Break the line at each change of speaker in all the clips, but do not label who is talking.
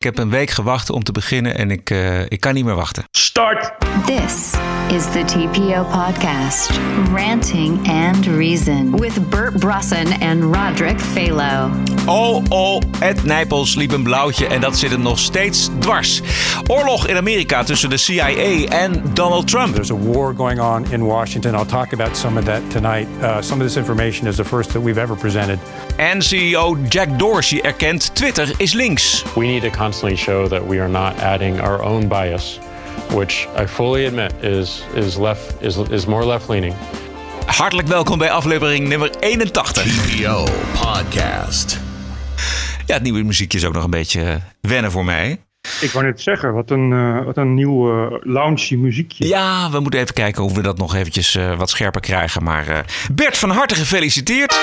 Ik heb een week gewacht om te beginnen en ik, uh, ik kan niet meer wachten.
Start!
This is the TPO podcast, Ranting and Reason, with Bert Brussen and Roderick Phalo.
Oh, oh, Ed Nijpels liep een blauwtje en dat zit hem nog steeds dwars. Oorlog in Amerika tussen de CIA en Donald Trump.
There's a war going on in Washington. I'll talk about some of that tonight. Uh, some of this information is the first that we've ever presented.
En CEO Jack Dorsey erkent Twitter is links.
We need to constantly show that we are not adding our own bias, which I fully admit is, is, left, is, is more left-leaning.
Hartelijk welkom bij aflevering nummer 81.
TPO Podcast.
Ja, het nieuwe muziekje is ook nog een beetje wennen voor mij.
Ik wou net zeggen, wat een, uh, wat een nieuw uh, loungy muziekje.
Ja, we moeten even kijken of we dat nog eventjes uh, wat scherper krijgen. Maar Bert, van harte gefeliciteerd.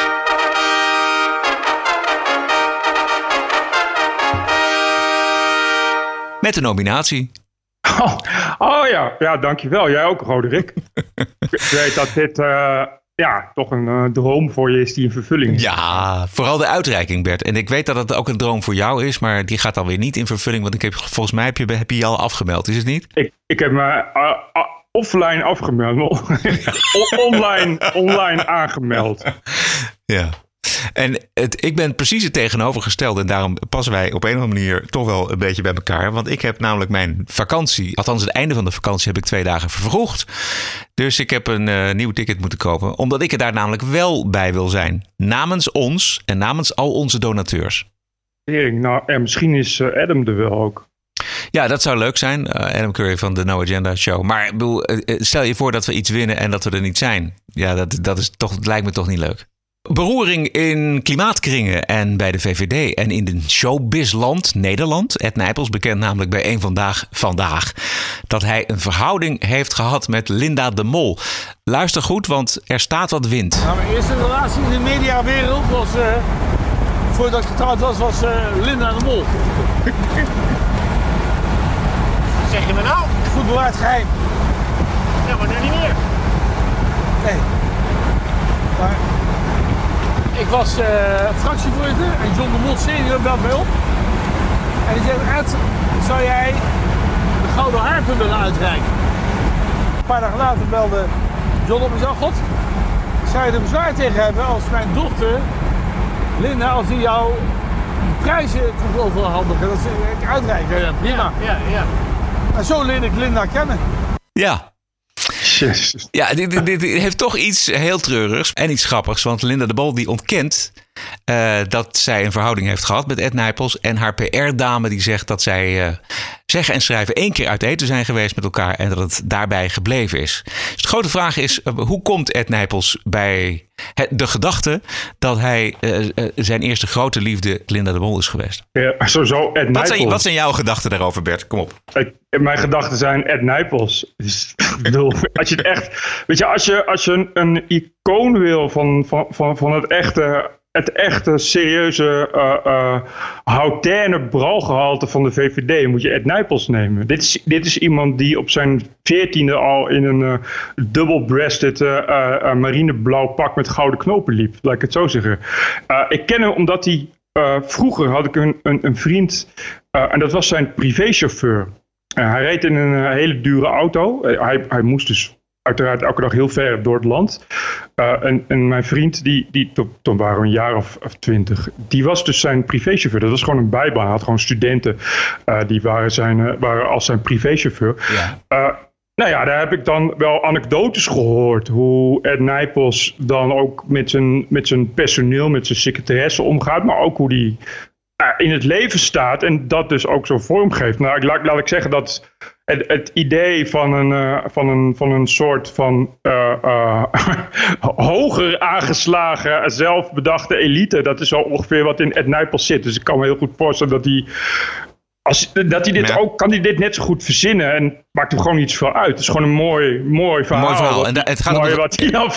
Met de nominatie.
Oh, oh ja. ja, dankjewel. Jij ook, Roderick. Ik weet dat dit uh, ja, toch een uh, droom voor je is die in vervulling is.
Ja, vooral de uitreiking, Bert. En ik weet dat het ook een droom voor jou is, maar die gaat dan weer niet in vervulling. Want ik heb, volgens mij heb je, heb je, al afgemeld, is het niet?
Ik, ik heb me uh, offline afgemeld. online, online aangemeld.
Ja. En het, ik ben precies het tegenovergestelde. En daarom passen wij op een of andere manier toch wel een beetje bij elkaar. Want ik heb namelijk mijn vakantie, althans het einde van de vakantie, heb ik twee dagen vervroegd. Dus ik heb een uh, nieuw ticket moeten kopen. Omdat ik er daar namelijk wel bij wil zijn. Namens ons en namens al onze donateurs.
Nou, en misschien is uh, Adam er wel ook.
Ja, dat zou leuk zijn. Uh, Adam Curry van de No Agenda Show. Maar bedoel, stel je voor dat we iets winnen en dat we er niet zijn. Ja, dat, dat, is toch, dat lijkt me toch niet leuk. Beroering in klimaatkringen en bij de VVD en in de showbizland Nederland. Ed Nijpels bekend namelijk bij een Vandaag Vandaag dat hij een verhouding heeft gehad met Linda de Mol. Luister goed, want er staat wat wind.
Nou, mijn eerste relatie in de mediawereld was, uh, voordat ik getrouwd was, was uh, Linda de Mol.
zeg je me nou?
Goed bewaard geheim.
Ja, maar nu niet meer.
Nee. Maar ik was uh, fractievoorzitter en John de Mol senior belt mij op. En die zegt, Ed, zou jij de gouden haarpun willen uitreiken? Een paar dagen later belde John op en zei, god, zou je er bezwaar tegen hebben als mijn dochter, Linda, als die jou prijzen komt overhandigen, dat ze ik uitreiken? Ja, prima.
Ja, ja, ja.
En zo leerde ik Linda kennen.
Ja, Ja, dit, dit, dit, heeft toch iets heel treurigs en iets grappigs. Want Linda de Bol die ontkent uh, dat zij een verhouding heeft gehad met Ed Nijpels. En haar PR-dame die zegt dat zij uh, zeggen en schrijven één keer uit eten zijn geweest met elkaar. En dat het daarbij gebleven is. Dus de grote vraag is, uh, hoe komt Ed Nijpels bij het, de gedachte dat hij zijn eerste grote liefde Linda de Bol is geweest?
Ja, sowieso Ed Nijpels.
Wat zijn, wat zijn jouw gedachten daarover Bert? Kom op.
Ik, mijn gedachten zijn Ed Nijpels. Dus, ik bedoel, als je het echt... Weet je, als je, als je een, een icoon wil van, van, van, van het echte het echte serieuze uh, uh, houtaine bralgehalte van de VVD moet je Ed Nijpels nemen. Dit is, dit is iemand die op zijn veertiende al in een uh, double-breasted uh, marineblauw pak met gouden knopen liep. Laat ik het zo zeggen. ik ken hem omdat hij... vroeger had ik een, een, een vriend en dat was zijn privéchauffeur. hij reed in een hele dure auto. hij, hij moest dus uiteraard elke dag heel ver door het land. Uh, en, en, mijn vriend, die, die toen waren we een jaar of, of twintig, die was dus zijn privéchauffeur. Dat was gewoon een bijbaan. Hij had gewoon studenten, uh, die waren, zijn, uh, waren als zijn privéchauffeur. Ja. nou ja, daar heb ik dan wel anekdotes gehoord. Hoe Ed Nijpels dan ook met zijn, met zijn personeel, met zijn secretaresse omgaat. Maar ook hoe die in het leven staat en dat dus ook zo vormgeeft. Nou, laat, ik zeggen dat het, het idee van een, uh, van een, van een soort van uh, hoger aangeslagen, zelfbedachte elite, dat is wel ongeveer wat in Ed Nijpels zit. Dus ik kan me heel goed voorstellen dat hij als, dat hij dit ook, kan hij dit net zo goed verzinnen en maakt er gewoon iets van uit. Het is gewoon een mooi, mooi verhaal.
Mooi verhaal. En het gaat
mooi
om
wat hij
ja,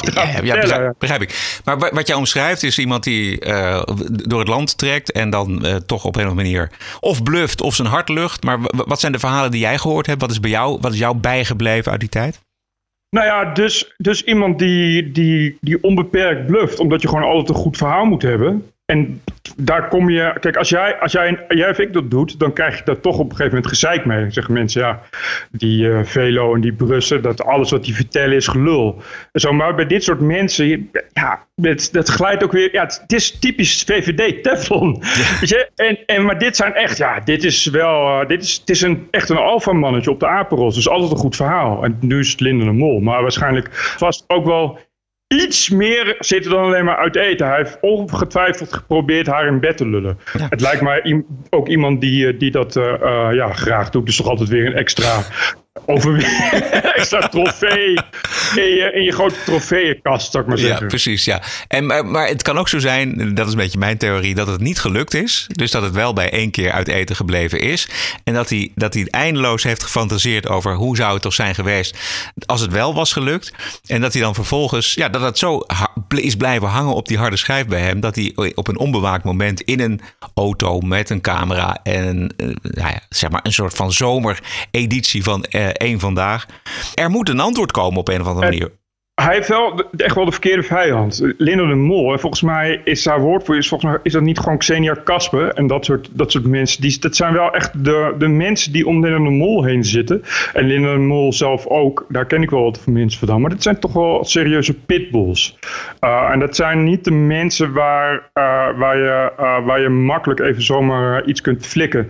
ja, begrijp, begrijp, ik. Maar wat jij omschrijft is iemand die uh, door het land trekt en dan uh, toch op een of andere manier of bluft of zijn hart lucht. Maar wat zijn de verhalen die jij gehoord hebt? Wat is bij jou, wat is jou bijgebleven uit die tijd?
Nou ja, dus, dus iemand die, die, die onbeperkt bluft, omdat je gewoon altijd een goed verhaal moet hebben. En daar kom je. Kijk, als jij, als jij, jij of ik dat doet, dan krijg je daar toch op een gegeven moment gezeik mee. Zeggen mensen, ja, die uh, Velo en die Brussen, dat alles wat die vertellen is gelul. Zo, maar bij dit soort mensen, ja, het, dat glijdt ook weer. Ja, het, is typisch VVD Teflon. Weet je? En, en, maar dit zijn echt, ja, dit is wel. Uh, dit is, het is een, echt een alfamannetje op de apenros. Dus altijd een goed verhaal. En nu is het Linden de Mol. Maar waarschijnlijk vast ook wel iets meer zitten dan alleen maar uit eten. Hij heeft ongetwijfeld geprobeerd haar in bed te lullen. Het lijkt mij ook iemand die, eh, die dat uh, uh, ja, graag doet. Dus toch altijd weer een extra over extra trofee in je, in je grote trofeeënkast, zou ik maar zeggen.
Ja, precies, ja. En, maar, maar het kan ook zo zijn, dat is een beetje mijn theorie, dat het niet gelukt is. Dus dat het wel bij één keer uit eten gebleven is. En dat hij, dat hij eindeloos heeft gefantaseerd over hoe zou het toch zijn geweest als het wel was gelukt. En dat hij dan vervolgens, ja, dat het zo is blijven hangen op die harde schijf bij hem, dat hij op een onbewaakt moment in een auto met een camera en uh, nou ja, zeg maar een soort van zomereditie van één vandaag. Er moet een antwoord komen op een of andere manier
hij heeft wel echt wel de verkeerde vijand. Linda de Mol, volgens mij is haar woord voor is, volgens mij is dat niet gewoon Xenia Kasper en dat soort, dat soort mensen. Die, dat zijn wel echt de, de mensen die om Linda de Mol heen zitten. En Linda de Mol zelf ook, daar ken ik wel wat van mensen vandaan. Maar dat zijn toch wel serieuze pitbulls. Uh, en dat zijn niet de mensen waar, uh, waar, je, uh, waar je makkelijk even zomaar iets kunt flikken.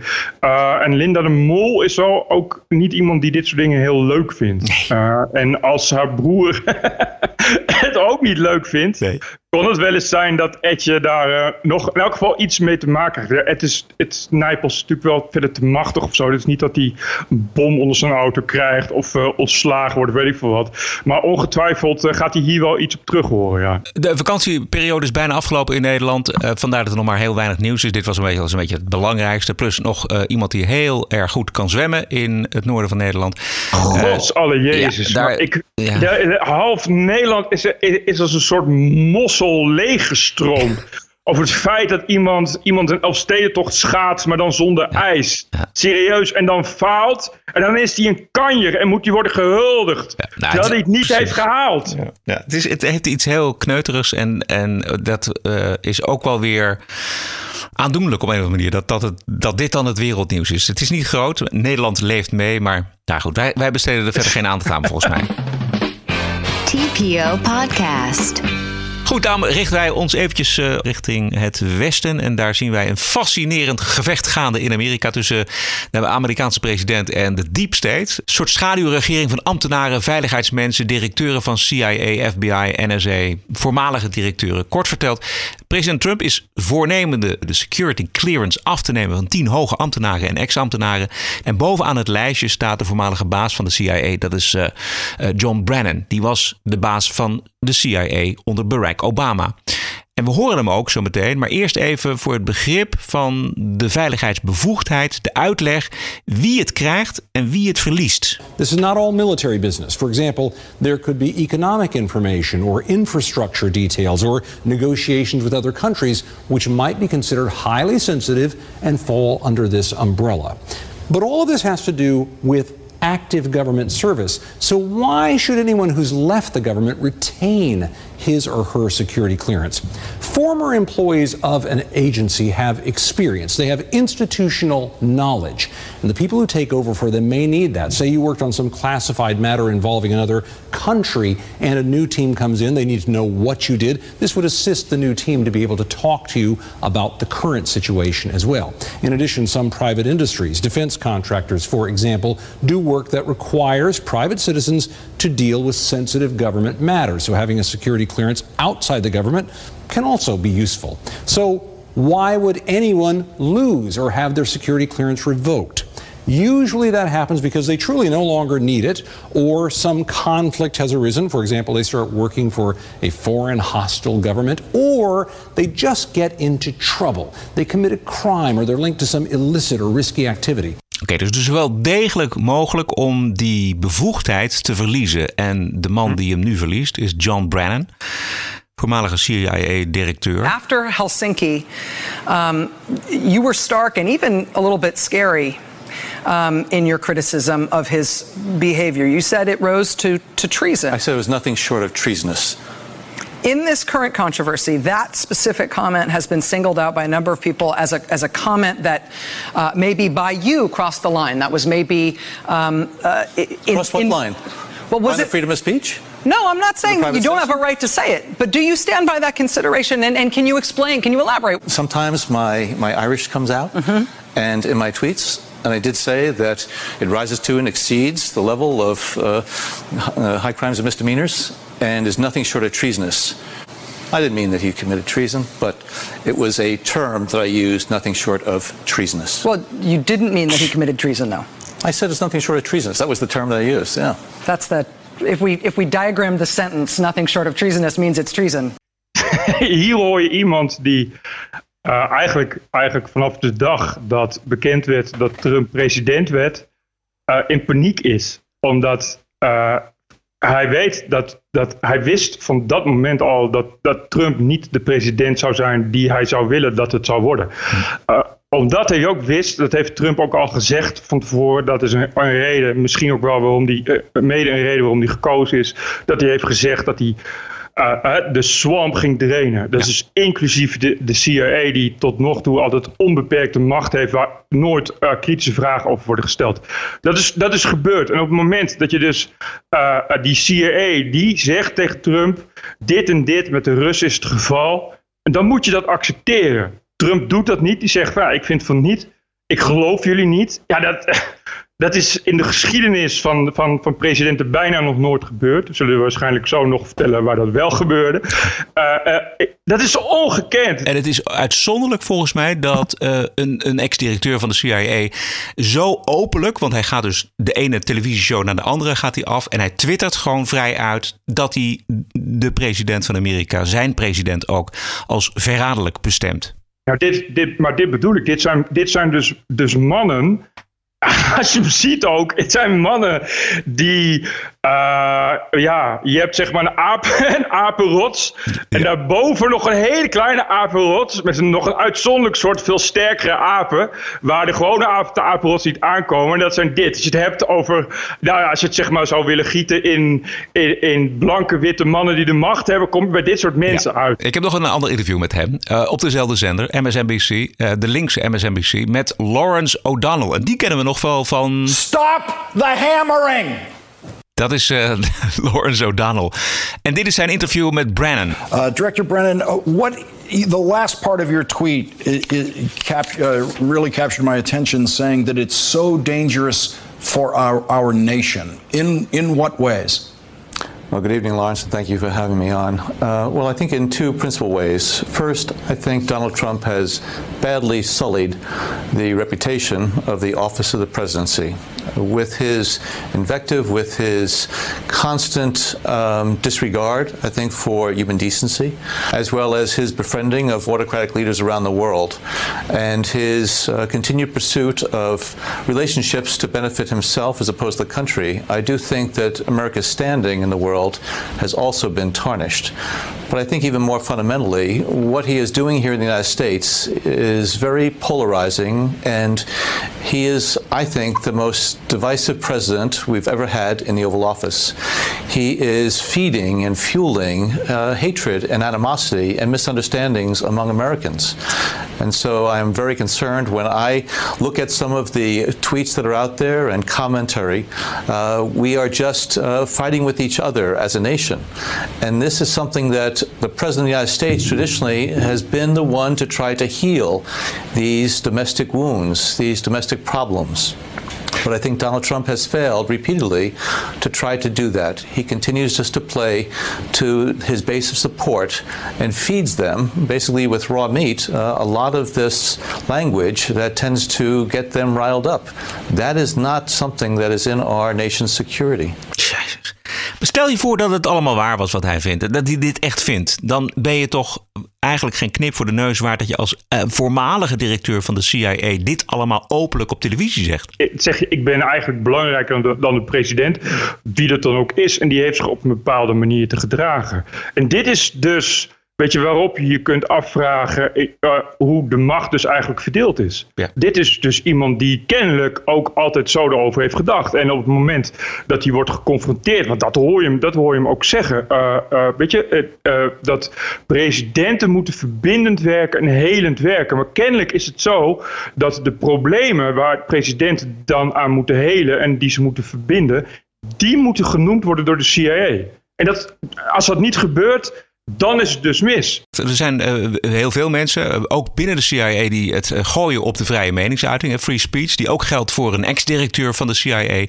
en Linda de Mol is wel ook niet iemand die dit soort dingen heel leuk vindt. en als haar broer het ook niet leuk vindt, nee kon het wel eens zijn dat Etje daar uh, nog in elk geval iets mee te maken heeft. Het is, het Nijpels natuurlijk wel verder te machtig of zo. Het is niet dat hij een bom onder zijn auto krijgt of uh, ontslagen wordt, weet ik veel wat. Maar ongetwijfeld uh, gaat hij hier wel iets op terug horen, ja.
De vakantieperiode is bijna afgelopen in Nederland. vandaar dat er nog maar heel weinig nieuws is. Dit was een beetje, was een beetje het belangrijkste. Plus nog iemand die heel erg goed kan zwemmen in het noorden van Nederland.
Gods alle Jezus. Ja, daar, ik, ja. de, half Nederland is, is, is als een soort mos leeggestroomd. Over het feit dat iemand, iemand een Elfstedentocht schaats, maar dan zonder ijs. Serieus. En dan faalt. En dan is hij een kanjer en moet hij worden gehuldigd. Ja, nou, terwijl hij het niet heeft gehaald.
Ja. Het, is, het heeft iets heel kneuterigs. En, en dat uh, is ook wel weer aandoenlijk op een of andere manier. Dat, dat, het, dat dit dan het wereldnieuws is. Het is niet groot. Nederland leeft mee. Maar nou goed, wij, wij besteden er verder geen aandacht aan volgens mij.
TPO Podcast.
Goed, dan richten wij ons eventjes uh, richting het westen. En daar zien wij een fascinerend gevecht gaande in Amerika tussen de Amerikaanse president en de Deep State. Een soort schaduwregering van ambtenaren, veiligheidsmensen, directeuren van CIA, FBI, NSA, voormalige directeuren. Kort verteld, president Trump is voornemende de security clearance af te nemen van tien hoge ambtenaren en ex-ambtenaren. En bovenaan het lijstje staat de voormalige baas van de CIA, dat is uh, uh, John Brennan. Die was de baas van de CIA onder Barack Obama. En we horen hem ook zo meteen, maar eerst even voor het begrip van de veiligheidsbevoegdheid, de uitleg wie het krijgt en wie het verliest.
This is not all military business. For example, there could be economic information or infrastructure details or negotiations with other countries which might be considered highly sensitive and fall under this umbrella. But all of this has to do with active government service. So, why should anyone who's left the government retain his or her security clearance. Former employees of an agency have experience, they have institutional knowledge, and the people who take over for them may need that. Say you worked on some classified matter involving another country, and a new team comes in, they need to know what you did. This would assist the new team to be able to talk to you about the current situation as well. In addition, some private industries, defense contractors, for example, do work that requires private citizens to deal with sensitive government matters. So having a security clearance outside the government can also be useful. So, why would anyone lose or have their security clearance revoked? Usually that happens because they truly no longer need it or some conflict has arisen. For example, they start working for a foreign hostile government or they just get into trouble. They commit a crime or they're linked to some illicit or risky activity.
Oké, okay, dus het is wel degelijk mogelijk om die bevoegdheid te verliezen. En de man die hem nu verliest is John Brennan. voormalige CIA-directeur.
After Helsinki, um, you were stark and even a little bit scary um, in your criticism of his behavior. You said it rose to, to treason.
I said it was nothing short of treasonous.
In this current controversy, that specific comment has been singled out by a number of people as a, as a comment that uh, maybe by you crossed the line. That was maybe. Um, uh, in,
Cross what
in-
line?
Well, was it
freedom of speech?
No, I'm not saying that you don't have a right to say it, but do you stand by that consideration? And, and can you explain? Can you elaborate?
Sometimes my, my Irish comes out, and in my tweets, and I did say that it rises to and exceeds the level of uh, uh, high crimes and misdemeanors, and is nothing short of treasonous. I didn't mean that he committed treason, but it was a term that I used, nothing short of treasonous.
Well, you didn't mean that he committed treason, though.
I said it's nothing short of treasonous. That was the term that I used, yeah.
That's the. If we if we diagram the sentence, nothing short of treasonous means it's treason.
Hier hoor je iemand die eh, eigenlijk, eigenlijk vanaf de dag dat bekend werd dat Trump president werd, eh, in paniek is. Omdat eh, hij weet dat, dat hij wist van dat moment al dat, dat Trump niet de president zou zijn die hij zou willen dat het zou worden. Eh, omdat hij ook wist, dat heeft Trump ook al gezegd van tevoren, dat is een, reden, misschien ook wel waarom die, eh, mede een reden waarom hij gekozen is, dat hij heeft gezegd dat hij eh, eh, de swamp ging drainen. Dat is inclusief de, de CIA die tot nog toe altijd onbeperkte macht heeft waar nooit eh, kritische vragen over worden gesteld. Dat is, dat is gebeurd. En op het moment dat je dus die CIA die zegt tegen Trump dit en dit met de Russen is het geval, dan moet je dat accepteren. Trump doet dat niet. Die zegt ja, ik vind van niet. Ik geloof jullie niet. Ja, dat, dat is in de geschiedenis van, van, van presidenten bijna nog nooit gebeurd. Zullen we waarschijnlijk zo nog vertellen waar dat wel gebeurde. Eh, eh, dat is ongekend.
En het is uitzonderlijk volgens mij dat eh, een, een ex-directeur van de CIA zo openlijk, want hij gaat dus de ene televisieshow naar de andere gaat hij af en hij twittert gewoon vrij uit dat hij de president van Amerika, zijn president ook, als verraderlijk bestemt.
Nou, dit, dit, maar dit bedoel ik. Dit zijn, dit zijn dus, dus mannen. Als je hem ziet ook, het zijn mannen die, eh, ja, je hebt zeg maar een, aap, een apenrots. En daarboven nog een hele kleine apenrots. Met een, nog een uitzonderlijk soort veel sterkere apen. Waar de gewone apen, de apenrots niet aankomen. En dat zijn dit. Als je het hebt over, nou ja, als je het zeg maar zou willen gieten in, in, in blanke witte mannen die de macht hebben. Kom je bij dit soort mensen uit.
Ik heb nog een ander interview met hem eh, op dezelfde zender, MSNBC, eh, de linkse MSNBC, met Lawrence O'Donnell. En die kennen we nog wel van.
Stop the hammering!
Dat is eh, Lawrence O'Donnell. En dit is zijn interview met Brennan.
Uh, Director Brennan, uh, what the last part of your tweet it, it cap, uh, really captured my attention, saying that it's so dangerous for our, our nation. In in what ways?
Well, good evening, Lawrence, and thank you for having me on. Uh, well, I think in two principal ways. First, I think Donald Trump has badly sullied the reputation of the office of the presidency with his invective, with his constant um, disregard, I think, for human decency, as well as his befriending of autocratic leaders around the world, and his uh, continued pursuit of relationships to benefit himself as opposed to the country. I do think that America's standing in the world has also been tarnished. But I think even more fundamentally, what he is doing here in the United States is very polarizing, and he is, I think, the most divisive president we've ever had in the Oval Office. He is feeding and fueling uh, hatred and animosity and misunderstandings among Americans. And so I am very concerned when I look at some of the tweets that are out there and commentary. Uh, we are just uh, fighting with each other as a nation. And this is something that the President of the United States traditionally has been the one to try to heal these domestic wounds, these domestic problems. But I think Donald Trump has failed repeatedly to try to do that. He continues just to play to his base of support and feeds them, basically with raw meat, uh, a lot of this language that tends to get them riled up. That is not something that is in our nation's security.
Stel je voor dat het allemaal waar was wat hij vindt. Dat hij dit echt vindt. Dan ben je toch eigenlijk geen knip voor de neus waard dat je als eh, voormalige directeur van de CIA dit allemaal openlijk op televisie zegt.
Ik zeg je, ik ben eigenlijk belangrijker dan de, dan de president, wie dat dan ook is. En die heeft zich op een bepaalde manier te gedragen. En dit is dus Weet je, waarop je je kunt afvragen uh, hoe de macht dus eigenlijk verdeeld is.
Ja.
Dit is dus iemand die kennelijk ook altijd zo erover heeft gedacht. En op het moment dat hij wordt geconfronteerd, want dat hoor je hem, dat hoor je hem ook zeggen. Uh, uh, weet je, dat presidenten moeten verbindend werken en helend werken. Maar kennelijk is het zo dat de problemen waar presidenten dan aan moeten helen en die ze moeten verbinden, die moeten genoemd worden door de CIA. En dat, als dat niet gebeurt, dan is het dus mis.
Er zijn uh, heel veel mensen, uh, ook binnen de CIA, die het uh, gooien op de vrije meningsuiting, free speech, die ook geldt voor een ex-directeur van de CIA.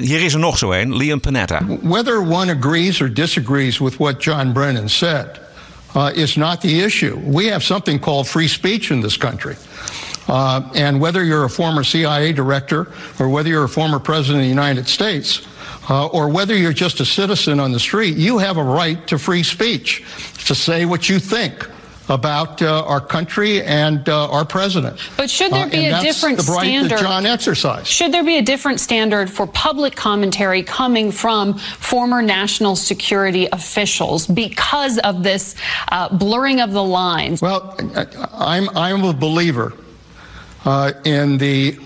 hier is er nog zo een, Liam Panetta.
Whether one agrees or disagrees with what John Brennan said is not the issue. We have something called free speech in this country. and whether you're a former CIA director or whether you're a former president of the United States, uh, or whether you're just a citizen on the street, you have a right to free speech to say what you think about uh, our country and uh, our president.
But should there be
uh,
a different
the right
standard?
That John exercised.
Should there be a different standard for public commentary coming from former national security officials because of this uh, blurring of the lines?
Well, I'm I'm a believer uh, in the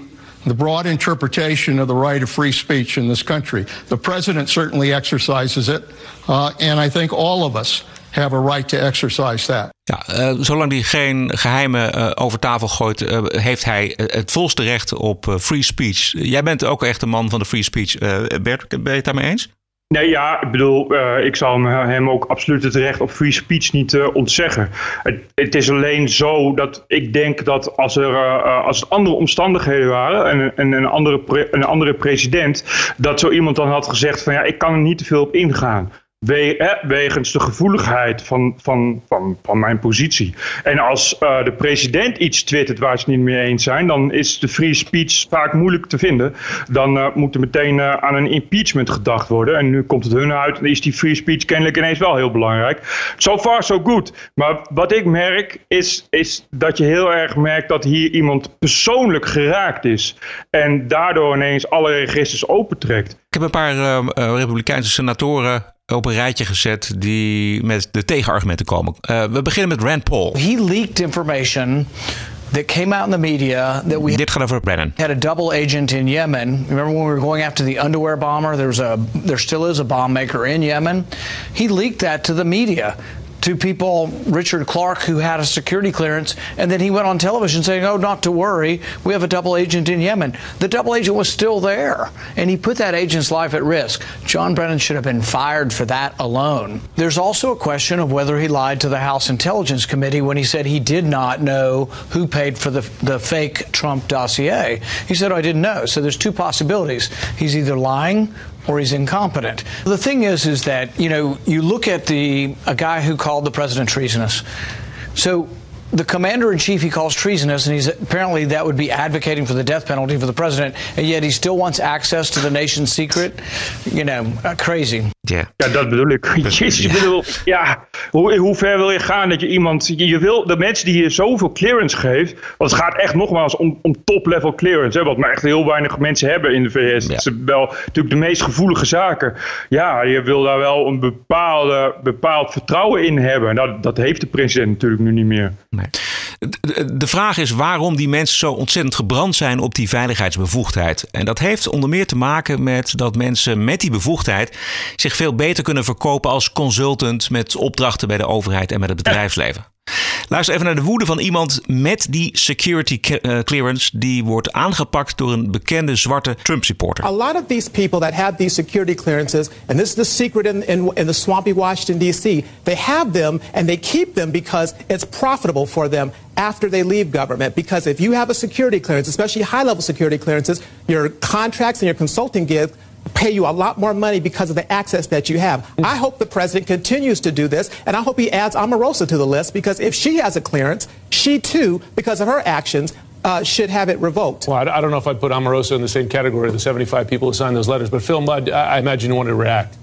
the broad interpretation of the right of free speech in this country. The president certainly exercises it, uh, and I think all of us have a right to exercise that.
Ja, uh, zolang hij geen geheimen uh, over tafel gooit, uh, heeft hij het volste recht op free speech. Jij bent ook echt een man van de free speech. Bert, ben je het daarmee eens?
Nee, ja, ik bedoel, uh, ik zal hem ook absoluut het recht op free speech niet uh, ontzeggen. Het, het, is alleen zo dat ik denk dat als er als het andere omstandigheden waren en, en een, andere een andere president, dat zo iemand dan had gezegd van ja, ik kan er niet te veel op ingaan. We, hè, wegens de gevoeligheid van, van, van, van mijn positie. En als uh, de president iets twittert waar ze niet mee eens zijn, dan is de free speech vaak moeilijk te vinden. Dan uh, moet er meteen aan een impeachment gedacht worden. En nu komt het hun uit en is die free speech kennelijk ineens wel heel belangrijk. So far, so good. Maar wat ik merk is, is dat je heel erg merkt dat hier iemand persoonlijk geraakt is. En daardoor ineens alle registers opentrekt.
Ik heb een paar Republikeinse senatoren op een rijtje gezet die met de tegenargumenten komen. Uh, we beginnen met Rand Paul.
He leaked information that came out in the media that we
Dit gaat over Brennan.
had a double agent in Yemen. Remember when we were going after the underwear bomber? There was a there still is a bomb maker in Yemen. He leaked that to the media. To people, Richard Clark, who had a security clearance, and then he went on television saying, Oh, not to worry, we have a double agent in Yemen. The double agent was still there, and he put that agent's life at risk. John Brennan should have been fired for that alone. There's also a question of whether he lied to the House Intelligence Committee when he said he did not know who paid for the, the fake Trump dossier. He said, oh, I didn't know. So there's two possibilities. He's either lying or he's incompetent. The thing is, is that you know you look at the a guy who called the president treasonous. So the commander in chief he calls treasonous, and he's apparently that would be advocating for the death penalty for the president, and yet he still wants access to the nation's secret. You know, uh, crazy.
Yeah.
Ja, dat bedoel ik. Jezus, ik bedoel, ja, hoe, hoe ver wil je gaan dat je iemand, je, je wil de mensen die je zoveel clearance geeft, want het gaat echt nogmaals om, om top-level clearance, hè, wat maar echt heel weinig mensen hebben in de VS.
Ja.
Het is wel natuurlijk de meest gevoelige zaken. Ja, je wil daar wel een bepaalde, bepaald vertrouwen in hebben. Nou, dat heeft de president natuurlijk nu niet meer.
Nee. De, de vraag is waarom die mensen zo ontzettend gebrand zijn op die veiligheidsbevoegdheid. En dat heeft onder meer te maken met dat mensen met die bevoegdheid zich veel beter kunnen verkopen als consultant met opdrachten bij de overheid en met het bedrijfsleven. Luister even naar de woede van iemand met die security clearance. Die wordt aangepakt door een bekende zwarte Trump-supporter.
A lot of these people that have these security clearances, and this is the secret in, in, in the swampy Washington, D.C., they have them and they keep them because it's profitable for them after they leave government. Because if you have a security clearance, especially high level security clearances, your contracts and your consulting gigs pay you a lot more money because of the access that you have. I hope the president continues to do this, and I hope he adds Omarosa to the list because if she has a clearance, she too, because of her actions, uh, should have it revoked.
Well, I, I, don't know if I'd put Omarosa in the same category of the 75 people who signed those letters, but Phil Mudd, I, I imagine you want to react.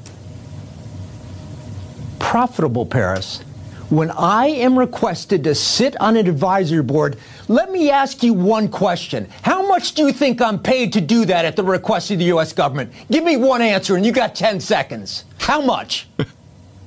Profitable, Paris. When I am requested to sit on an advisory board, let me ask you one question. How much do you think I'm paid to do that at the request of the U.S. government? Give me one answer, and you got 10 seconds. How much?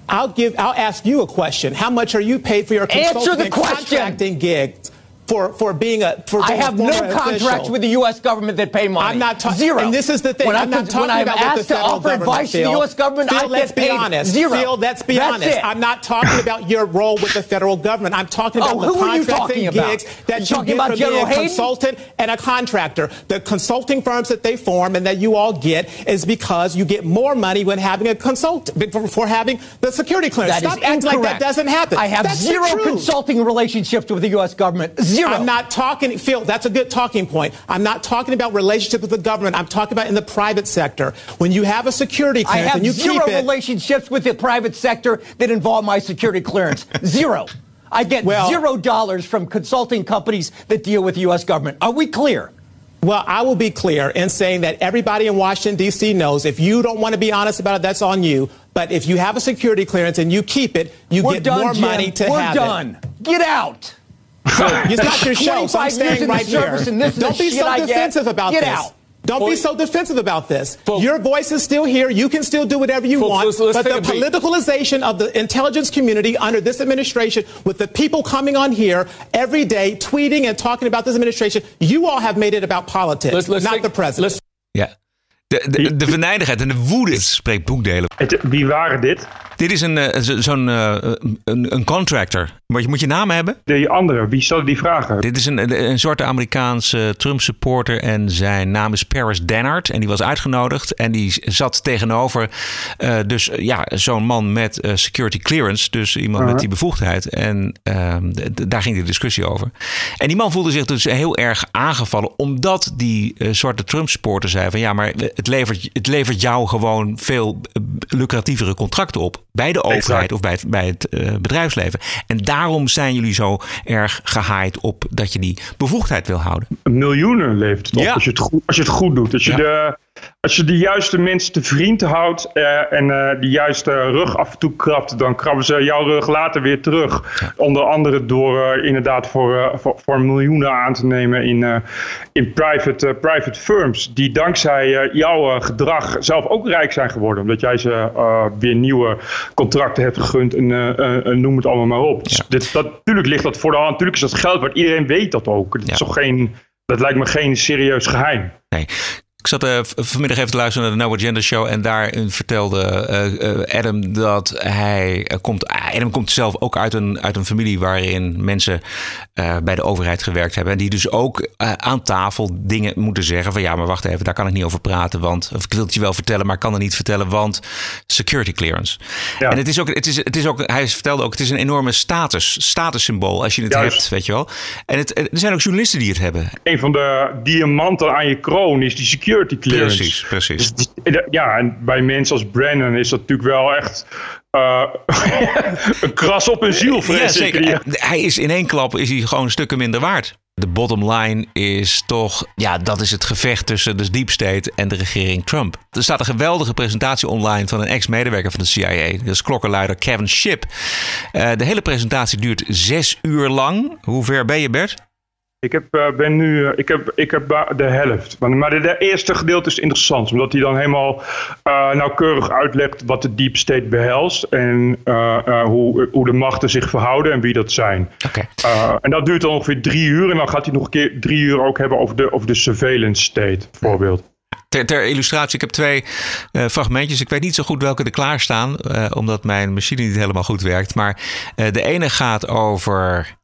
I'll give. I'll ask you a question. How much are you paid for your
Answer
consulting
the
and
question.
contracting gigs? For, for being a for
I
being
have no
former
contracts
official?
with the U.S. government that pay money.
I'm not talking.
Zero.
And this is the thing.
When
I'm
I
not talking
I'm
about what the
asked to
federal
offer
government
advice to the U.S. government,
Phil,
I
let's be honest.
zero.
Phil, let's be
That's
honest.
it.
I'm not talking about your role with the federal government. I'm talking oh, about
Oh,
the
contracts
contracting
about?
gigs that
You
you get
about
from being a consultant and a contractor. The consulting firms that they form and that you all get is because you get more money when having a consultant for, for having the security clearance.
That is
Stop acting like that doesn't happen.
I have
That's
zero consulting relationships with the U.S. government. Zero.
I'm not talking, Phil, that's a good talking point. I'm not talking about relationship with the government. I'm talking about in the private sector. When you have a security
I
clearance
have
and you
zero
keep it,
relationships with the private sector that involve my security clearance. Zero. I get
Well-
zero dollars from consulting companies that deal with the U.S. government. Are we clear?
Well, I will be clear in saying that everybody in Washington, D.C. knows if you don't want to be honest about it, that's on you. But if you have a security clearance and you keep it, you
We're
get
done,
more
Jim.
money to
We're
have
done. Get out.
It. It's not your show, so I'm staying right here.
and this is
Don't be so defensive about
Get
this.
out.
Don't be so defensive about this. Your voice is still here. You can still do whatever you
Folks,
want.
let's- let's
but the politicalization of the intelligence community under this administration, with the people coming on here every day, tweeting and talking about this administration, you all have made it about politics, not the president.
Ja. De, de, de venijnigheid en de woede spreekt boekdelen.
wie waren dit?
Dit is een, eh, zo- zo'n eh, een, een contractor. Moet je, moet je naam hebben?
De andere, wie stelde die vragen?
Dit is een, een soort Amerikaanse Trump-supporter en zijn naam is Paris Dennard. En die was uitgenodigd en die zat tegenover eh, dus eh, ja, zo'n man met eh, security clearance. Dus iemand met
Uh-huh.
die bevoegdheid. En ehm, daar ging de discussie over. En die man voelde zich dus heel erg aangevallen omdat die eh, soorten Trump-supporter zei van ja, maar het levert, het levert jou gewoon veel eh, lucratievere contracten op. Bij de overheid of bij het, bij het eh, bedrijfsleven. En daarom zijn jullie zo erg gehaaid op dat je die bevoegdheid wil houden.
Miljoenen levert het op
Ja.
als, je het goed, als je het goed doet. Als je,
Ja.
de, als je de juiste mensen te vriend houdt eh, en eh de juiste rug af en toe krabt, dan krabben ze jouw rug later weer terug. Onder andere door eh, inderdaad voor, voor, voor miljoenen aan te nemen in, in private, private firms. Die dankzij jouw gedrag zelf ook rijk zijn geworden. Omdat jij ze weer nieuwe contracten hebt gegund en noem het allemaal maar op. Dus dit, dat, natuurlijk ligt dat voor de hand. Natuurlijk is dat geld waard. Iedereen weet dat ook. Dat, is toch geen, dat lijkt me geen serieus geheim.
Nee. Ik zat v- vanmiddag even te luisteren naar de No Agenda Show. En daarin vertelde eh, Adam dat hij komt. ah, Adam komt zelf ook uit een, uit een familie waarin mensen bij de overheid gewerkt hebben. En die dus ook aan tafel dingen moeten zeggen. Van ja, maar wacht even, daar kan ik niet over praten. Want of ik wil het je wel vertellen, maar ik kan het niet vertellen. Want security clearance. En het is ook, het is, het is ook, hij vertelde ook, het is een enorme status, statussymbool als je het
Juist.
hebt, weet je wel. En het, er zijn ook journalisten die het hebben.
Een van de diamanten aan je kroon is die security clearance.
Precies, precies.
Dus ja, en bij mensen als Brennan is dat natuurlijk wel echt eh, een kras op hun ziel, vrees
Ja, zeker.
Ja.
Hij is in één klap is hij gewoon stukken minder waard. De bottom line is toch, ja, dat is het gevecht tussen de deep state en de regering Trump. Er staat een geweldige presentatie online van een ex-medewerker van de CIA. Dat is klokkenluider Kevin Ship. Eh, de hele presentatie duurt zes uur lang. Hoe ver ben je, Bert?
Ik heb, eh, ben nu, eh, ik heb, ik heb de helft. Maar, de, de eerste gedeelte is interessant, omdat hij dan helemaal eh, nauwkeurig uitlegt wat de deep state behelst en hoe, hoe de machten zich verhouden en wie dat zijn. Eh, en dat duurt dan ongeveer drie uur en dan gaat hij nog een keer drie uur ook hebben over de, over de surveillance state, bijvoorbeeld.
Ter, ter illustratie, ik heb twee fragmentjes. Ik weet niet zo goed welke er klaar staan, omdat mijn machine niet helemaal goed werkt. Maar de ene gaat over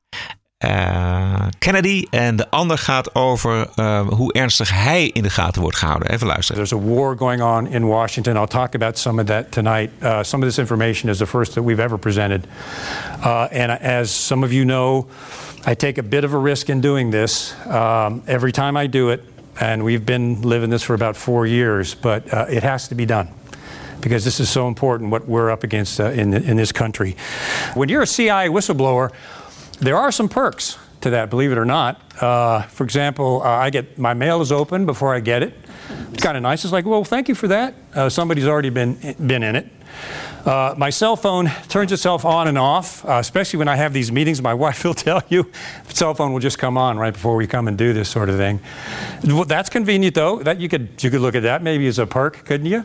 eh, Kennedy en de ander gaat over eh, hoe ernstig hij in de gaten wordt gehouden. Even luisteren.
There's a war going on in Washington. I'll talk about some of that tonight. Uh, some of this information is the first that we've ever presented. Uh, and as some of you know, I take a bit of a risk in doing this. Um, every time I do it, and we've been living this for about four years, but uh, it has to be done. Because this is so important what we're up against uh, in, in this country. When you're a CIA whistleblower, there are some perks to that, believe it or not. Uh, for example, uh, I get my mail is open before I get it. It's kind of nice. It's like, well, thank you for that. Uh, somebody's already been been in it. Uh, my cell phone turns itself on and off, uh, especially when I have these meetings. My wife will tell you, the cell phone will just come on right before we come and do this sort of thing. Well, that's convenient, though. That you could you could look at that maybe as a perk, couldn't you?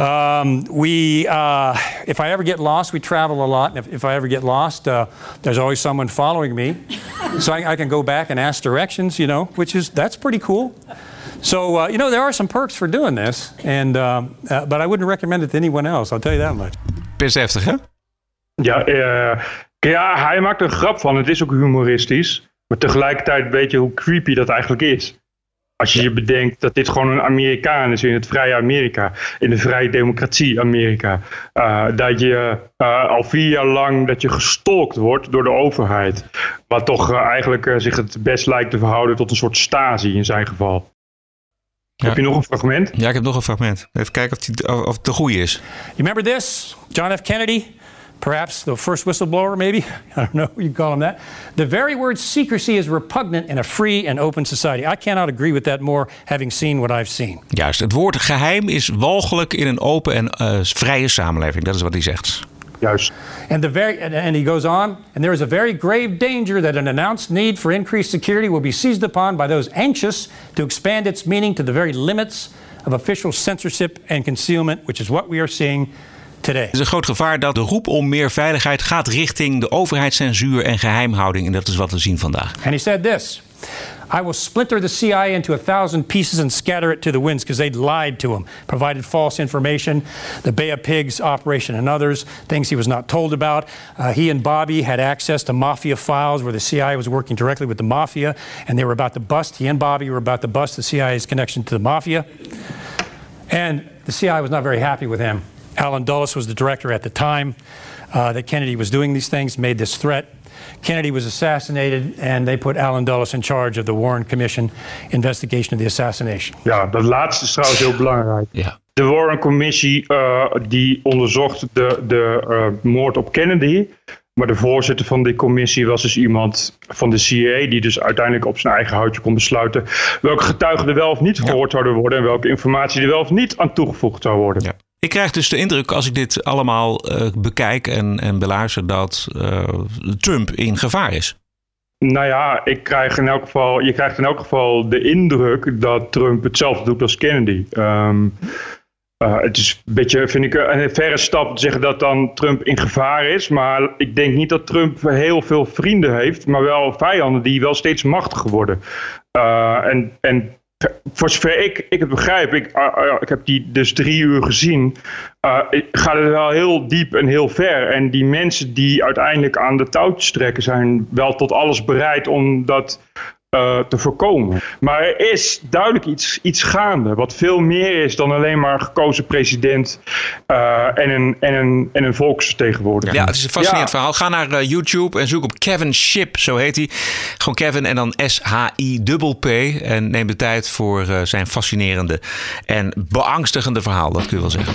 Um, we, uh, if I ever get lost, we travel a lot. And if, if I ever get lost, uh, there's always someone following me, so I, I, can go back and ask directions. You know, which is that's pretty cool. So uh, you know, there are some perks for doing this, and um, uh, but I wouldn't recommend it to anyone else. I'll tell you that much.
Best heftig, hè?
Ja, uh, ja, hij maakt er een grap van. Het is ook humoristisch, maar tegelijkertijd weet je hoe creepy dat eigenlijk is. Als je je bedenkt dat dit gewoon een Amerikaan is in het vrije Amerika, in de vrije democratie Amerika. Uh, dat je uh, al vier jaar lang dat je gestolkt wordt door de overheid. Wat toch uh, eigenlijk zich het best lijkt te verhouden tot een soort stasi in zijn geval. Ja. Heb je nog een fragment?
Ja, ik heb nog een fragment. Even kijken of, die, of het de goede is.
You remember this? John F. Kennedy? Perhaps the first whistleblower, maybe. I don't know, what you call him that. The very word secrecy is repugnant in a free and open society. I cannot agree with that more, having seen what I've seen.
Juist, het woord geheim is walgelijk in een open en uh, vrije samenleving. Dat is wat hij zegt.
Juist.
And, the very, and he goes on, and there is a very grave danger that an announced need for increased security will be seized upon by those anxious to expand its meaning to the very limits of official censorship and concealment, which is what we are seeing today.
Er is een groot gevaar dat de roep om meer veiligheid gaat richting de overheidscensuur en geheimhouding. En dat is wat we zien vandaag.
And he said this. I will splinter the CIA into a thousand pieces and scatter it to the winds because they'd lied to him, provided false information, the Bay of Pigs operation and others, things he was not told about. Uh, he and Bobby had access to mafia files where the CIA was working directly with the mafia and they were about to bust, he and Bobby were about to bust the CIA's connection to the mafia. And the CIA was not very happy with him. Alan Dulles was the director at the time uh, that Kennedy was doing these things, made this threat. Kennedy was assassinated and they put Alan Dulles in charge of the Warren Commission investigation of the assassination.
Ja, dat laatste is trouwens heel belangrijk.
Ja.
De Warren Commissie uh, die onderzocht de, de uh, moord op Kennedy. Maar de voorzitter van die commissie was dus iemand van de CIA, die dus uiteindelijk op zijn eigen houtje kon besluiten welke getuigen er wel of niet gehoord zouden worden en welke informatie er wel of niet aan toegevoegd zou worden.
Ja. Ik krijg dus de indruk, als ik dit allemaal uh, bekijk en, en beluister, dat uh, Trump in gevaar is.
Nou ja, ik krijg in elk geval, je krijgt in elk geval de indruk dat Trump hetzelfde doet als Kennedy. Um, uh, het is een beetje, vind ik, een verre stap te zeggen dat dan Trump in gevaar is. Maar ik denk niet dat Trump heel veel vrienden heeft, maar wel vijanden die wel steeds machtiger worden. en, en voor zover ik, ik het begrijp, ik, uh, ik heb die dus drie uur gezien, uh, gaat het wel heel diep en heel ver. En die mensen die uiteindelijk aan de touwtjes trekken, zijn wel tot alles bereid om dat uh, te voorkomen. Maar er is duidelijk iets, iets gaande, wat veel meer is dan alleen maar gekozen president uh, en, een, en, een, en een volksvertegenwoordiger.
Ja, het is een fascinerend ja. verhaal. Ga naar uh, YouTube en zoek op Kevin Ship, zo heet hij. Gewoon Kevin en dan S-H-I-P-P. En neem de tijd voor zijn fascinerende en beangstigende verhaal, dat kun je wel zeggen.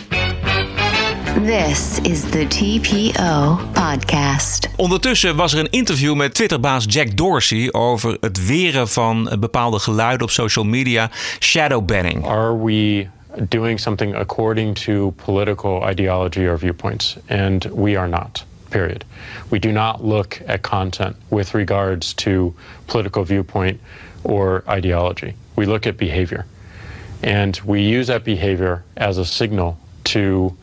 This is the TPO podcast.
Ondertussen was er een interview met Twitterbaas Jack Dorsey over het weren van bepaalde geluiden op social media, shadowbanning.
Are we doing something according to political ideology or viewpoints? And we are not. Period. We do not look at content with regards to political viewpoint or ideology. We look at behavior. And we use that behavior as a signal to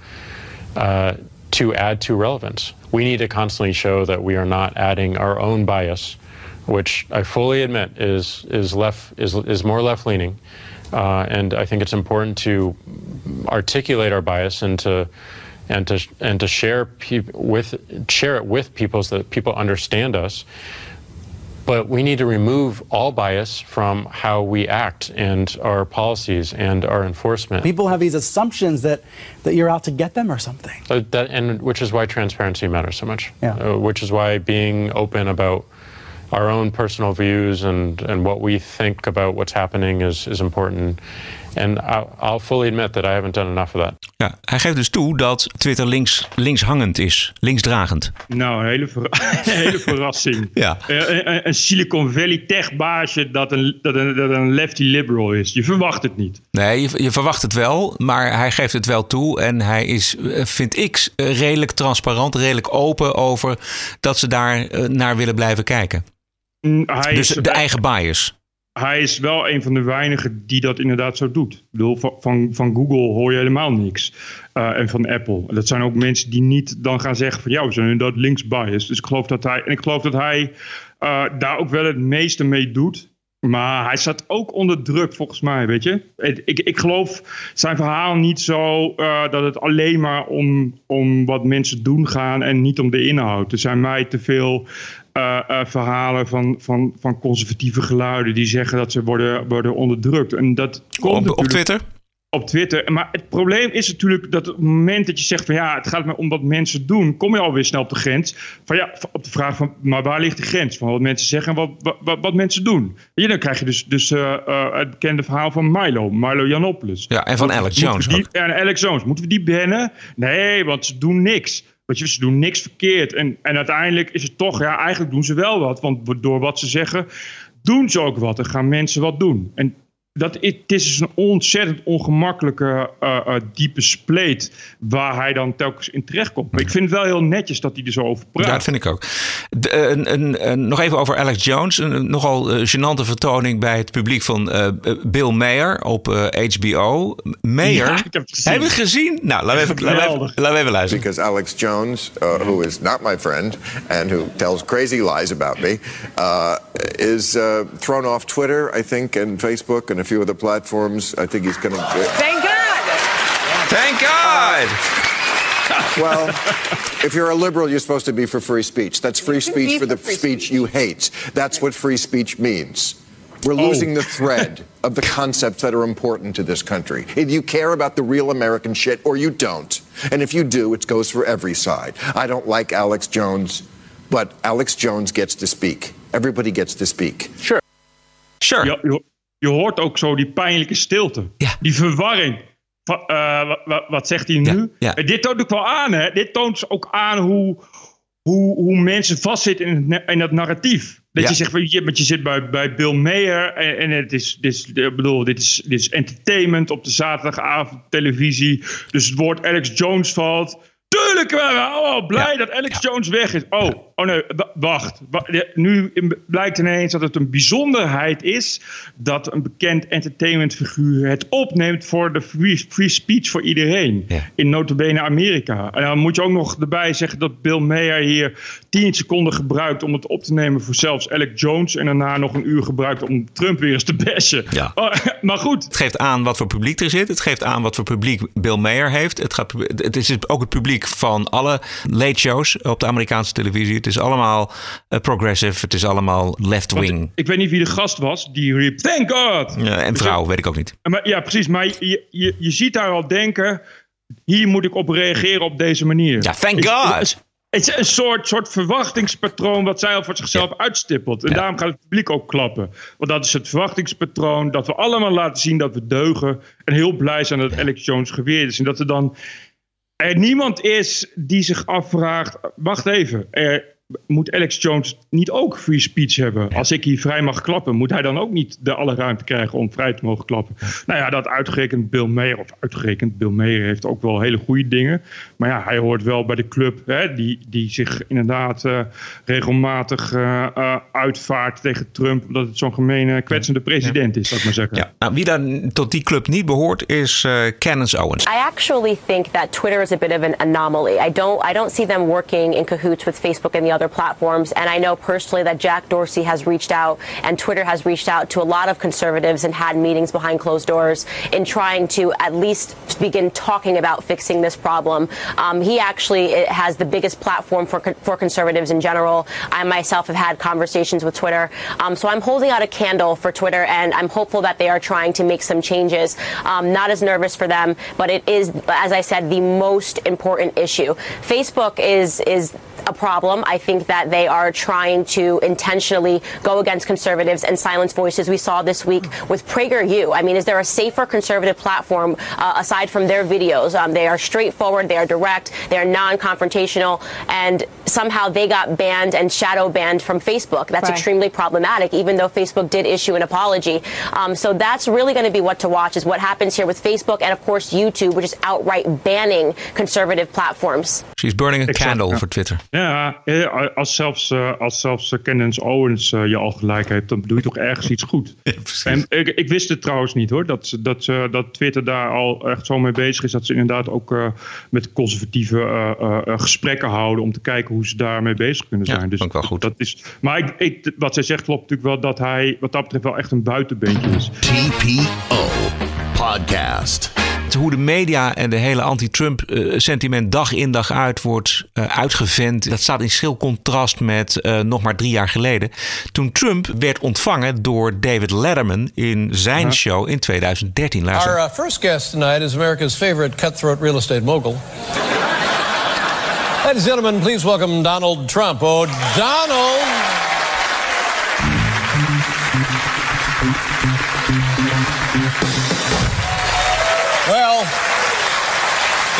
uh, to add to relevance. We need to constantly show that we are not adding our own bias, which I fully admit is is left is is more left leaning, uh, and I think it's important to articulate our bias and to and to and to share with share it with people so that people understand us. But we need to remove all bias from how we act and our policies and our enforcement.
People have these assumptions that, that you're out to get them or something.
Uh, that, and which is why transparency matters so much.
Yeah.
Uh, which is why being open about our own personal views and, and what we think about what's happening is, is important. And I'll, fully admit that I haven't done enough of that.
Ja, hij geeft dus toe dat Twitter links, linkshangend is, linksdragend.
Nou, een hele, ver- een hele verrassing.
Ja.
Eh, Een, een Silicon Valley tech-baasje dat een, dat, een, dat een lefty liberal is. Je verwacht het niet.
Nee, je, je verwacht het wel, maar hij geeft het wel toe. En hij is, eh, vind ik, eh, redelijk transparant, redelijk open over dat ze daar eh, naar willen blijven kijken.
Mm, Hij
Dus
is,
de eigen bias.
Hij is wel een van de weinigen die dat inderdaad zo doet. Ik bedoel, van, van, Google hoor je helemaal niks. Eh, en van Apple. Dat zijn ook mensen die niet dan gaan zeggen van... ja, we zijn inderdaad links biased. Dus ik geloof dat hij... En ik geloof dat hij eh, daar ook wel het meeste mee doet. Maar hij staat ook onder druk, volgens mij, weet je. Ik, ik geloof zijn verhaal niet zo eh, dat het alleen maar om, om wat mensen doen gaan en niet om de inhoud. Er zijn mij te veel eh, eh, verhalen van, van, van conservatieve geluiden die zeggen dat ze worden, worden onderdrukt. En dat komt
Op, Twitter?
op Twitter. Maar het probleem is natuurlijk dat op het moment dat je zegt van ja, het gaat maar om wat mensen doen, kom je alweer snel op de grens. Van ja, op de vraag van, maar waar ligt de grens van wat mensen zeggen en wat, wat, wat, mensen doen? Je, dan krijg je dus, dus eh, het bekende verhaal van Milo, Milo Janopoulos.
Ja, en van Alex Jones
die- en Alex Jones. Moeten we die bannen? Nee, want ze doen niks. Je, ze doen niks verkeerd. En, en uiteindelijk is het toch, ja, eigenlijk doen ze wel wat. Want door wat ze zeggen, doen ze ook wat. En gaan mensen wat doen. En dat, het is dus een ontzettend ongemakkelijke, eh, eh, diepe spleet. waar hij dan telkens in terechtkomt. Maar ik vind het wel heel netjes dat hij er zo over praat.
Ja, dat vind ik ook. De- eh, een, een, een- nog even over Alex Jones. Een, een nogal gênante vertoning bij het publiek van eh, Bill Mayer op eh, HBO. Mayer,
Ja, ik heb het gezien.
Heb je het gezien? Nou, laten we even, laten we even, laten we even luisteren.
Because Alex Jones, uh, who is not my friend and who tells crazy lies about me, uh, is uh, thrown off Twitter, I think, and Facebook and a few other platforms. I think he's going to.
Thank God.
Thank God.
Well, if you're a liberal, you're supposed to be for free speech. That's free speech for the speech you hate. That's what free speech means. We're oh. losing the thread of the concepts that are important to this country. Either you care about the real American shit or you don't. And if you do, it goes for every side. I don't like Alex Jones, but Alex Jones gets to speak. Everybody gets to speak.
Sure. Sure.
Je, je, je hoort ook zo die pijnlijke stilte. Die verwarring. Eh, wat, zegt hij nu?
ja.
En dit toont ook wel aan, hè? Dit toont ook aan hoe, hoe, hoe mensen vastzitten in het, in dat narratief. Dat je zegt, van, je, je zit bij, bij Bill Mayer en, en het is, dit is, ik bedoel, dit is, dit is entertainment op de zaterdagavond televisie. Dus het woord Alex Jones valt. Tuurlijk, we zijn allemaal blij dat Alex Jones weg is. Oh, oh nee, wa- wacht. Nu blijkt ineens dat het een bijzonderheid is dat een bekend entertainmentfiguur het opneemt voor de free, free speech voor iedereen. In notabene Amerika. En dan moet je ook nog erbij zeggen dat Bill Mayer hier 10 seconden gebruikt om het op te nemen voor zelfs Alex Jones. En daarna nog een uur gebruikt om Trump weer eens te bashen.
Ja.
Oh, maar goed.
Het geeft aan wat voor publiek er zit. Het geeft aan wat voor publiek Bill Mayer heeft. Het, gaat, het is ook het publiek van alle late shows op de Amerikaanse televisie. Het is allemaal eh, progressive. Het is allemaal left-wing.
Ik weet niet wie de gast was die riep: Thank God!
Ja, en vrouw, weet ik ook niet.
Maar, ja, precies. Maar je, je, je ziet daar al denken: hier moet ik op reageren op deze manier.
Ja, thank God.
Het, het is een soort, soort verwachtingspatroon wat zij al voor zichzelf uitstippelt. En daarom gaat het publiek ook klappen. Want dat is het verwachtingspatroon dat we allemaal laten zien dat we deugen. En heel blij zijn dat Alex Jones geweerd is. En dat er dan er niemand is die zich afvraagt: wacht even. Er, moet Alex Jones niet ook free speech hebben? Als ik hier vrij mag klappen, moet hij dan ook niet de alle ruimte krijgen om vrij te mogen klappen? Nou ja, dat uitgerekend Bill Mayer, of uitgerekend Bill Mayer heeft ook wel hele goede dingen. Maar ja, hij hoort wel bij de club hè, die, die zich inderdaad eh, regelmatig eh, eh, uitvaart tegen Trump, omdat het zo'n gemene, kwetsende president is, zou ik maar zeggen.
Ja. Nou, wie dan tot die club niet behoort is eh Candace Owens.
I actually think that Twitter is a bit of an anomaly. I don't I don't see them working in cahoots with Facebook and the other platforms. And I know personally that Jack Dorsey has reached out and Twitter has reached out to a lot of conservatives and had meetings behind closed doors in trying to at least begin talking about fixing this problem. Um, he actually has the biggest platform for for conservatives in general. I myself have had conversations with Twitter. Um, so I'm holding out a candle for Twitter and I'm hopeful that they are trying to make some changes. Um, not as nervous for them, but it is, as I said, the most important issue. Facebook is is a a problem. I think that they are trying to intentionally go against conservatives and silence voices. We saw this week with PragerU. I mean, is there a safer conservative platform uh, aside from their videos? Um, they are straightforward, they are direct, they are non-confrontational, and somehow they got banned and shadow banned from Facebook. That's
Right.
extremely problematic, even though Facebook did issue an apology. Um, so that's really going to be what to watch is what happens here with Facebook and, of course, YouTube, which is outright banning conservative platforms.
She's burning a
Exact,
candle for Twitter.
Ja, eh, als zelfs, eh, als zelfs Candace Owens eh, je al gelijk heeft, dan doe je toch ergens iets goed. en ik, ik wist het trouwens niet hoor, dat, dat, dat Twitter daar al echt zo mee bezig is. Dat ze inderdaad ook eh, met conservatieve eh, eh, eh, gesprekken houden om te kijken hoe ze daarmee bezig kunnen zijn. dus wel goed. Dat is, maar ik, ik, wat zij zegt klopt natuurlijk wel dat hij wat dat betreft wel echt een buitenbeentje is.
TPO Podcast.
Hoe de media en de hele anti-Trump-sentiment dag in dag uit wordt eh, uitgevent. Dat staat in schil contrast met eh, nog maar drie jaar geleden. Toen Trump werd ontvangen door David Letterman in zijn show in 2013. Luister.
Our uh, first guest tonight is America's favorite cutthroat real estate mogul. Ladies and gentlemen, please welcome Donald Trump. Oh, Donald!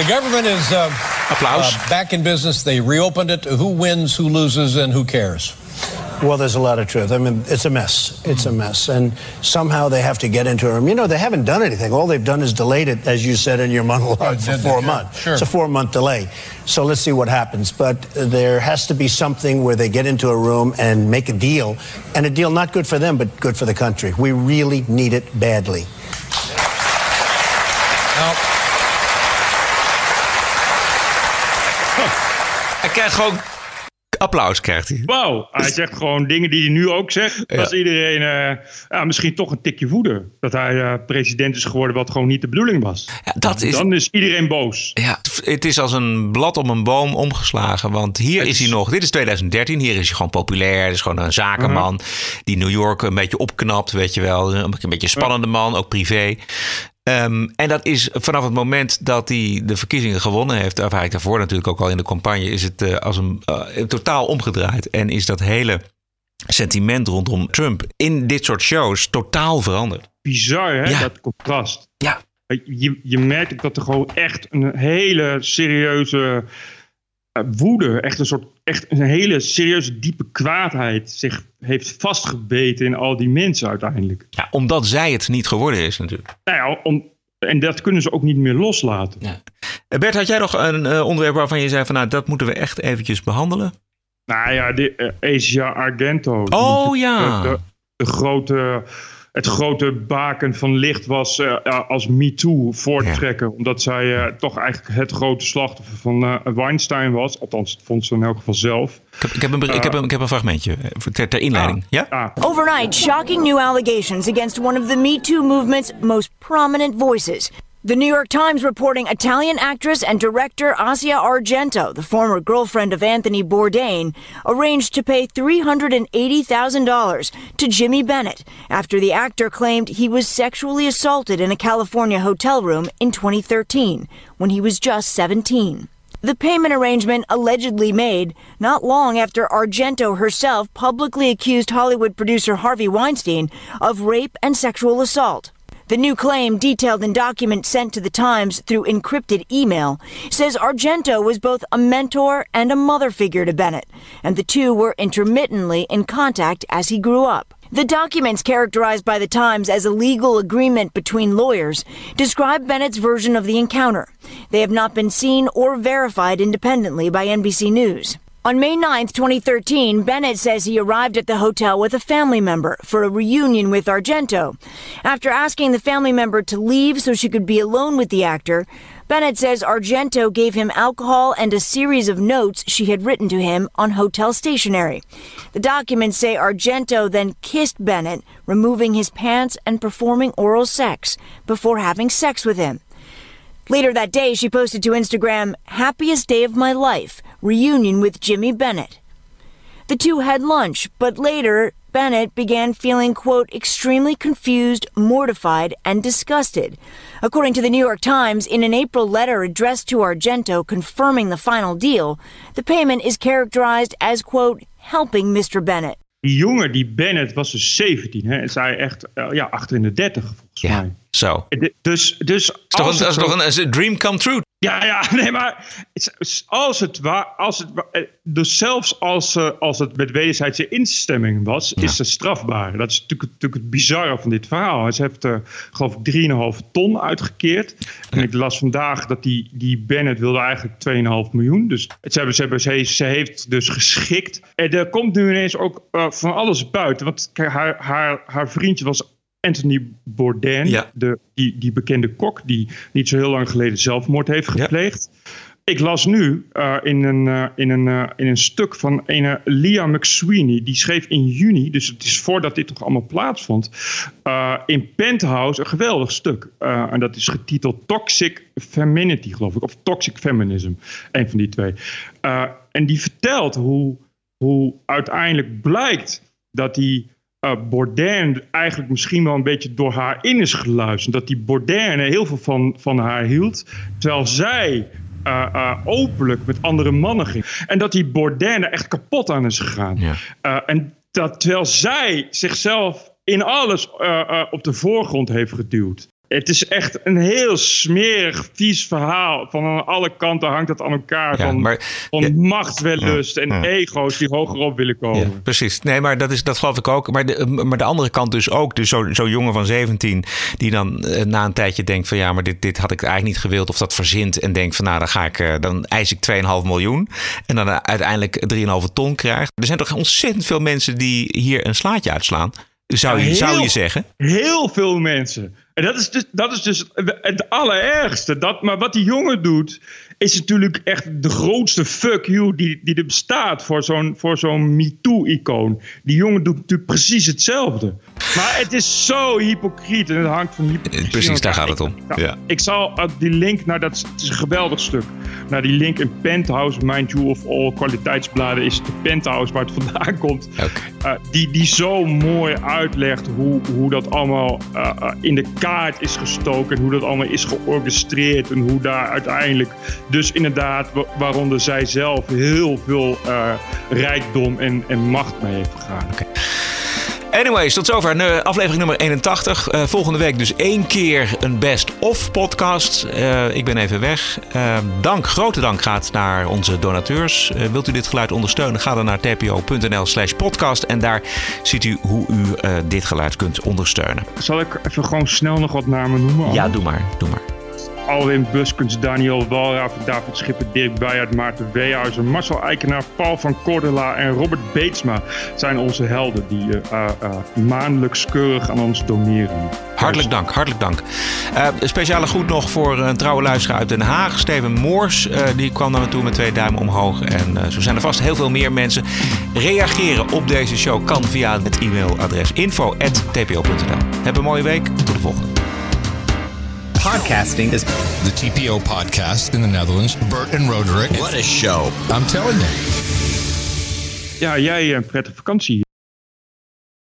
The government is uh, uh, back in business. They reopened it. Who wins, who loses, and who cares?
Well, there's a lot of truth. I mean, it's a mess. It's a mess. And somehow they have to get into a room. You know, they haven't done anything. All they've done is delayed it, as you said in your monologue, for four
Sure,
months.
sure.
It's a four month delay. So let's see what happens. But there has to be something where they get into a room and make a deal. And a deal not good for them, but good for the country. We really need it badly.
Hij krijgt gewoon applaus. Krijgt hij.
Wauw, hij zegt gewoon dingen die hij nu ook zegt.
Ja.
Als iedereen eh, ja, misschien toch een tikje voeden. Dat hij eh, president is geworden wat gewoon niet de bedoeling was.
dat is-
Dan is iedereen boos.
Ja, het is als een blad om een boom omgeslagen. Want hier is hij nog. Dit is 2013. Hier is hij gewoon populair. Hij is gewoon een zakenman. Die New York een beetje opknapt. Weet je wel. Een beetje een spannende man. Ook privé. Ehm, en dat is vanaf het moment dat hij de verkiezingen gewonnen heeft. Of eigenlijk daarvoor natuurlijk ook al in de campagne. Is het eh, als een, eh, totaal omgedraaid. En is dat hele sentiment rondom Trump in dit soort shows totaal veranderd.
Bizar hè, dat contrast.
Ja.
Je, je merkt dat er gewoon echt een hele serieuze eh, woede, echt een soort, echt een hele serieuze diepe kwaadheid zich heeft vastgebeten in al die mensen uiteindelijk.
Ja, omdat zij het niet geworden is natuurlijk.
Nou ja, om, en dat kunnen ze ook niet meer loslaten.
Eh, Bert, had jij nog een eh, onderwerp waarvan je zei van nou, dat moeten we echt eventjes behandelen?
Nou ja, de, eh, Asia Argento.
Oh, ja.
De, de grote, het grote baken van licht was eh, ja, als MeToo voorttrekken. Omdat zij eh, toch eigenlijk het grote slachtoffer van eh, Weinstein was. Althans, dat vond ze in elk geval zelf.
Ik heb, ik heb, een, ik heb, een, ik heb een fragmentje voor- ter, ter inleiding. Ja?
Overnight, shocking new allegations against one of the Me Too movement's most prominent voices. The New York Times reporting Italian actress and director Asia Argento, the former girlfriend of Anthony Bourdain, arranged to pay $380,000 to Jimmy Bennett after the actor claimed he was sexually assaulted in a California hotel room in 2013 when he was just 17. The payment arrangement allegedly made not long after Argento herself publicly accused Hollywood producer Harvey Weinstein of rape and sexual assault. The new claim, detailed in documents sent to the Times through encrypted email, says Argento was both a mentor and a mother figure to Bennett, and the two were intermittently in contact as he grew up. The documents, characterized by the Times as a legal agreement between lawyers, describe Bennett's version of the encounter. They have not been seen or verified independently by NBC News. On May 9, 2013, Bennett says he arrived at the hotel with a family member for a reunion with Argento. After asking the family member to leave so she could be alone with the actor, Bennett says Argento gave him alcohol and a series of notes she had written to him on hotel stationery. The documents say Argento then kissed Bennett, removing his pants and performing oral sex before having sex with him. Later that day, she posted to Instagram, Happiest day of my life, reunion with Jimmy Bennett. The two had lunch, but later, Bennett began feeling, quote, extremely confused, mortified, and disgusted According to the New York Times, in an April letter addressed to Argento confirming the final deal, the payment is characterized as, quote, helping Mr. Bennett.
Die jongen, die Bennett, was dus 17. Hè? Zij echt uh, ja, in de 30 volgens
ja,
mij.
Zo.
Dus, dus
is toch een, dat is toch een, een dream come true?
Ja, ja, nee, maar als het waar, als het, eh, dus zelfs als, uh, als het met wederzijdse instemming was, ja. is het strafbaar. Dat is natuurlijk, natuurlijk het bizarre van dit verhaal. Ze heeft, uh, geloof ik, 3,5 ton uitgekeerd. En ik las vandaag dat die, die Bennett wilde eigenlijk 2,5 miljoen. Dus ze, hebben, ze, hebben, ze, ze heeft dus geschikt. En er komt nu ineens ook uh, van alles buiten. Want kijk, haar, haar, haar vriendje was Anthony Bourdain,
ja.
de, die, die bekende kok die niet zo heel lang geleden zelfmoord heeft gepleegd. Ja. Ik las nu uh, in, een, uh, in, een, uh, in een stuk van een Leah McSweeney. Die schreef in juni, dus het is voordat dit toch allemaal plaatsvond. in Penthouse een geweldig stuk. en dat is getiteld Toxic Femininity, geloof ik. Of Toxic Feminism. Een van die twee. en die vertelt hoe, hoe uiteindelijk blijkt dat die uh, Bourdain eigenlijk misschien wel een beetje door haar in is geluisterd. Dat die Bourdain heel veel van, van haar hield. Terwijl zij uh, uh, openlijk met andere mannen ging. En dat die Bourdain er echt kapot aan is gegaan.
Ja.
en dat terwijl zij zichzelf in alles op de voorgrond heeft geduwd. Het is echt een heel smerig, vies verhaal. Van aan alle kanten hangt het aan elkaar.
Ja,
van
maar,
van
ja,
machtswellust en
ja.
ego's die hoger op willen komen.
precies. Nee, maar dat, is, dat geloof ik ook. Maar de, maar de andere kant dus ook. Dus zo'n zo jongen van 17 die dan uh, na een tijdje denkt van... ja, maar dit, dit had ik eigenlijk niet gewild. Of dat verzint en denkt van nou, dan ga ik... Uh, dan eis ik 2,5 miljoen. En dan uh, uiteindelijk 3,5 ton krijgt. Er zijn toch ontzettend veel mensen die hier een slaatje uitslaan. Zou je,
heel,
zou je zeggen?
Heel veel mensen. En dat is dus, dat is dus het allerergste. Dat, maar wat die jongen doet, is natuurlijk echt de grootste fuck you die, die er bestaat voor zo'n, voor zo'n MeToo-icoon. Die jongen doet natuurlijk precies hetzelfde. Maar het is zo hypocriet en het hangt van hypocrisie.
Precies, daar gaat het om.
Ik,
ja.
ik zal uh, die link naar dat, het is een geweldig stuk. Naar die link in Penthouse, mind you, of all kwaliteitsbladen is de Penthouse waar het vandaan komt.
Okay.
Uh, die, die zo mooi uitlegt hoe, hoe dat allemaal uh, in de kaart is gestoken. Hoe dat allemaal is georchestreerd. En hoe daar uiteindelijk dus inderdaad, waaronder zij zelf heel veel rijkdom en, en macht mee heeft gegaan.
Anyways, tot zover aflevering nummer 81. Uh, volgende week dus één keer een best-of podcast. Uh, ik ben even weg. dank, grote dank gaat naar onze donateurs. wilt u dit geluid ondersteunen? Ga dan naar tpo.nl slash podcast. En daar ziet u hoe u dit geluid kunt ondersteunen.
Zal ik even gewoon snel nog wat namen noemen?
Ja, doe maar. Doe maar.
Alwin Buskens, Daniel Walraaf, David Schipper, Dirk Beijert, Maarten Weehuizen, Marcel Eikenaar, Paul van Cordela en Robert Beetsma zijn onze helden die uh, uh, maandelijks keurig aan ons doneren.
Hartelijk dank, hartelijk dank. Speciale groet nog voor een trouwe luisteraar uit Den Haag, Steven Moors. die kwam naar me toe met twee duimen omhoog. En zo zijn er vast heel veel meer mensen. Reageren op deze show kan via het e-mailadres info.tpo.nl. Heb een mooie week, tot de volgende.
Podcasting is
the TPO podcast in the Netherlands. Bert and Roderick.
What a show.
I'm telling you.
Ja, jij eh, een prettige vakantie.